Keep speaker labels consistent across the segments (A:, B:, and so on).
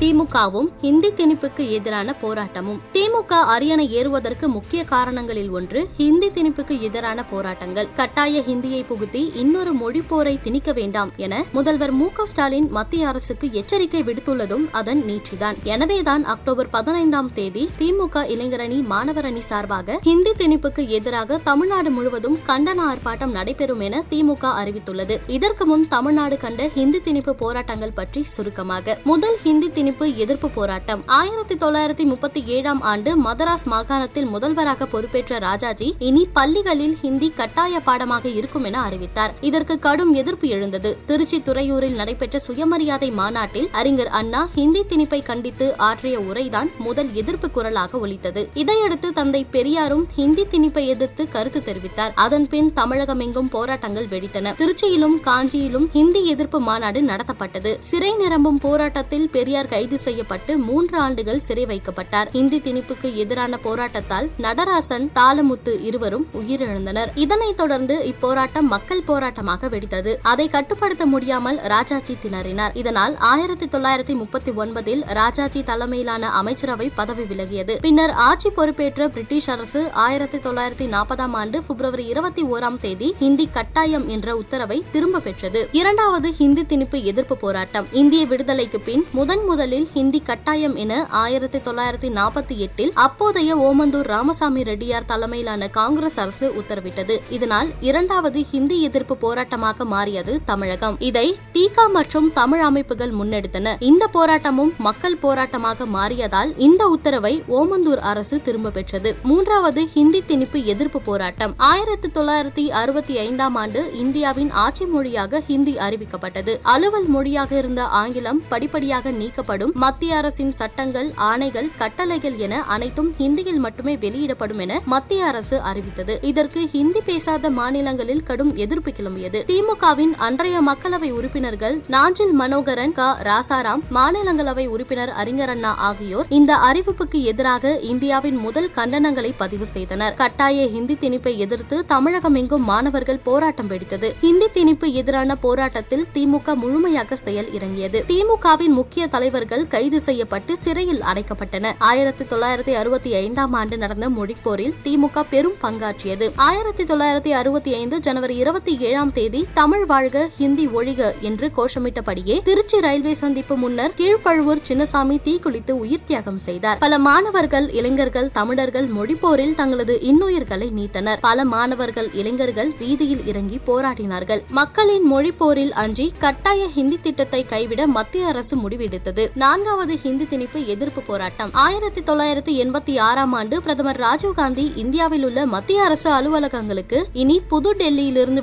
A: திமுகவும் ஹிந்தி திணிப்புக்கு எதிரான போராட்டமும் திமுக அரியணை ஏறுவதற்கு முக்கிய காரணங்களில் ஒன்று ஹிந்தி திணிப்புக்கு எதிரான போராட்டங்கள் கட்டாய ஹிந்தியை புகுத்தி இன்னொரு மொழி போரை திணிக்க வேண்டாம் என முதல்வர் மு ஸ்டாலின் மத்திய அரசுக்கு எச்சரிக்கை விடுத்துள்ளதும் அதன் நீட்சிதான் எனவேதான் அக்டோபர் பதினைந்தாம் தேதி திமுக இளைஞரணி மாணவரணி சார்பாக ஹிந்தி திணிப்புக்கு எதிராக தமிழ்நாடு முழுவதும் கண்டன ஆர்ப்பாட்டம் நடைபெறும் என திமுக அறிவித்துள்ளது இதற்கு முன் தமிழ்நாடு கண்ட ஹிந்தி திணிப்பு போராட்டங்கள் பற்றி சுருக்கமாக முதல் ஹிந்தி திணிப்பு திணிப்பு எதிர்ப்பு போராட்டம் ஆயிரத்தி தொள்ளாயிரத்தி முப்பத்தி ஏழாம் ஆண்டு மதராஸ் மாகாணத்தில் முதல்வராக பொறுப்பேற்ற ராஜாஜி இனி பள்ளிகளில் ஹிந்தி கட்டாய பாடமாக இருக்கும் என அறிவித்தார் இதற்கு கடும் எதிர்ப்பு எழுந்தது திருச்சி துறையூரில் நடைபெற்ற சுயமரியாதை மாநாட்டில் அறிஞர் அண்ணா ஹிந்தி திணிப்பை கண்டித்து ஆற்றிய உரைதான் முதல் எதிர்ப்பு குரலாக ஒலித்தது இதையடுத்து தந்தை பெரியாரும் ஹிந்தி திணிப்பை எதிர்த்து கருத்து தெரிவித்தார் அதன்பின் தமிழகமெங்கும் போராட்டங்கள் வெடித்தன திருச்சியிலும் காஞ்சியிலும் ஹிந்தி எதிர்ப்பு மாநாடு நடத்தப்பட்டது சிறை நிரம்பும் போராட்டத்தில் பெரியார் கை கைது செய்யப்பட்டு மூன்று ஆண்டுகள் சிறை வைக்கப்பட்டார் இந்தி திணிப்புக்கு எதிரான போராட்டத்தால் நடராசன் தாளமுத்து இருவரும் உயிரிழந்தனர் இதனைத் தொடர்ந்து இப்போராட்டம் மக்கள் போராட்டமாக வெடித்தது அதை கட்டுப்படுத்த முடியாமல் ராஜாஜி திணறினார் இதனால் ஆயிரத்தி தொள்ளாயிரத்தி முப்பத்தி ஒன்பதில் ராஜாஜி தலைமையிலான அமைச்சரவை பதவி விலகியது பின்னர் ஆட்சி பொறுப்பேற்ற பிரிட்டிஷ் அரசு ஆயிரத்தி தொள்ளாயிரத்தி நாற்பதாம் ஆண்டு பிப்ரவரி இருபத்தி ஓராம் தேதி ஹிந்தி கட்டாயம் என்ற உத்தரவை திரும்ப பெற்றது இரண்டாவது ஹிந்தி திணிப்பு எதிர்ப்பு போராட்டம் இந்திய விடுதலைக்கு பின் முதன் முதல் பள்ளிகளில் ஹிந்தி கட்டாயம் என ஆயிரத்தி தொள்ளாயிரத்தி நாற்பத்தி எட்டில் அப்போதைய ஓமந்தூர் ராமசாமி ரெட்டியார் தலைமையிலான காங்கிரஸ் அரசு உத்தரவிட்டது இதனால் இரண்டாவது ஹிந்தி எதிர்ப்பு போராட்டமாக மாறியது தமிழகம் இதை டீகா மற்றும் தமிழ் அமைப்புகள் முன்னெடுத்தன இந்த போராட்டமும் மக்கள் போராட்டமாக மாறியதால் இந்த உத்தரவை ஓமந்தூர் அரசு திரும்ப பெற்றது மூன்றாவது ஹிந்தி திணிப்பு எதிர்ப்பு போராட்டம் ஆயிரத்தி தொள்ளாயிரத்தி அறுபத்தி ஐந்தாம் ஆண்டு இந்தியாவின் ஆட்சி மொழியாக ஹிந்தி அறிவிக்கப்பட்டது அலுவல் மொழியாக இருந்த ஆங்கிலம் படிப்படியாக நீக்கப்பட்டது வெளியிடப்படும் மத்திய அரசின் சட்டங்கள் ஆணைகள் கட்டளைகள் என அனைத்தும் ஹிந்தியில் மட்டுமே வெளியிடப்படும் என மத்திய அரசு அறிவித்தது இதற்கு ஹிந்தி பேசாத மாநிலங்களில் கடும் எதிர்ப்பு கிளம்பியது திமுகவின் அன்றைய மக்களவை உறுப்பினர்கள் நாஞ்சில் மனோகரன் க ராசாராம் மாநிலங்களவை உறுப்பினர் அறிஞரண்ணா ஆகியோர் இந்த அறிவிப்புக்கு எதிராக இந்தியாவின் முதல் கண்டனங்களை பதிவு செய்தனர் கட்டாய ஹிந்தி திணிப்பை எதிர்த்து தமிழகம் எங்கும் மாணவர்கள் போராட்டம் வெடித்தது ஹிந்தி திணிப்பு எதிரான போராட்டத்தில் திமுக முழுமையாக செயல் இறங்கியது திமுகவின் முக்கிய தலைவர் இவர்கள் கைது செய்யப்பட்டு சிறையில் அடைக்கப்பட்டனர் ஆயிரத்தி தொள்ளாயிரத்தி அறுபத்தி ஐந்தாம் ஆண்டு நடந்த மொழிப்போரில் திமுக பெரும் பங்காற்றியது ஆயிரத்தி தொள்ளாயிரத்தி அறுபத்தி ஐந்து ஜனவரி இருபத்தி ஏழாம் தேதி தமிழ் வாழ்க ஹிந்தி ஒழிக என்று கோஷமிட்டபடியே திருச்சி ரயில்வே சந்திப்பு முன்னர் கீழ்ப்பழுவூர் சின்னசாமி தீக்குளித்து உயிர் தியாகம் செய்தார் பல மாணவர்கள் இளைஞர்கள் தமிழர்கள் மொழிப்போரில் தங்களது இன்னுயிர்களை நீத்தனர் பல மாணவர்கள் இளைஞர்கள் வீதியில் இறங்கி போராடினார்கள் மக்களின் மொழிப்போரில் அஞ்சி கட்டாய ஹிந்தி திட்டத்தை கைவிட மத்திய அரசு முடிவெடுத்தது நான்காவது ஹிந்தி திணிப்பு எதிர்ப்பு போராட்டம் ஆயிரத்தி தொள்ளாயிரத்தி எண்பத்தி ஆறாம் ஆண்டு பிரதமர் ராஜீவ்காந்தி இந்தியாவில் உள்ள மத்திய அரசு அலுவலகங்களுக்கு இனி புது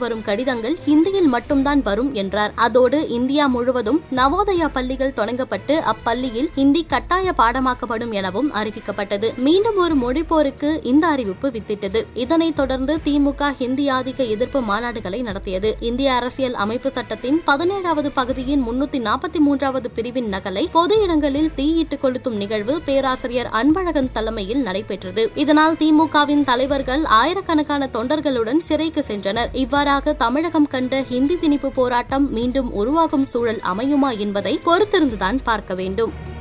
A: வரும் கடிதங்கள் ஹிந்தியில் மட்டும்தான் வரும் என்றார் அதோடு இந்தியா முழுவதும் நவோதயா பள்ளிகள் தொடங்கப்பட்டு அப்பள்ளியில் ஹிந்தி கட்டாய பாடமாக்கப்படும் எனவும் அறிவிக்கப்பட்டது மீண்டும் ஒரு மொழி போருக்கு இந்த அறிவிப்பு வித்திட்டது இதனைத் தொடர்ந்து திமுக ஹிந்தி ஆதிக்க எதிர்ப்பு மாநாடுகளை நடத்தியது இந்திய அரசியல் அமைப்பு சட்டத்தின் பதினேழாவது பகுதியின் முன்னூத்தி நாற்பத்தி மூன்றாவது பிரிவின் நகலை பொது இடங்களில் தீயிட்டு கொளுத்தும் நிகழ்வு பேராசிரியர் அன்பழகன் தலைமையில் நடைபெற்றது இதனால் திமுகவின் தலைவர்கள் ஆயிரக்கணக்கான தொண்டர்களுடன் சிறைக்கு சென்றனர் இவ்வாறாக தமிழகம் கண்ட ஹிந்தி திணிப்பு போராட்டம் மீண்டும் உருவாகும் சூழல் அமையுமா என்பதை பொறுத்திருந்துதான் பார்க்க வேண்டும்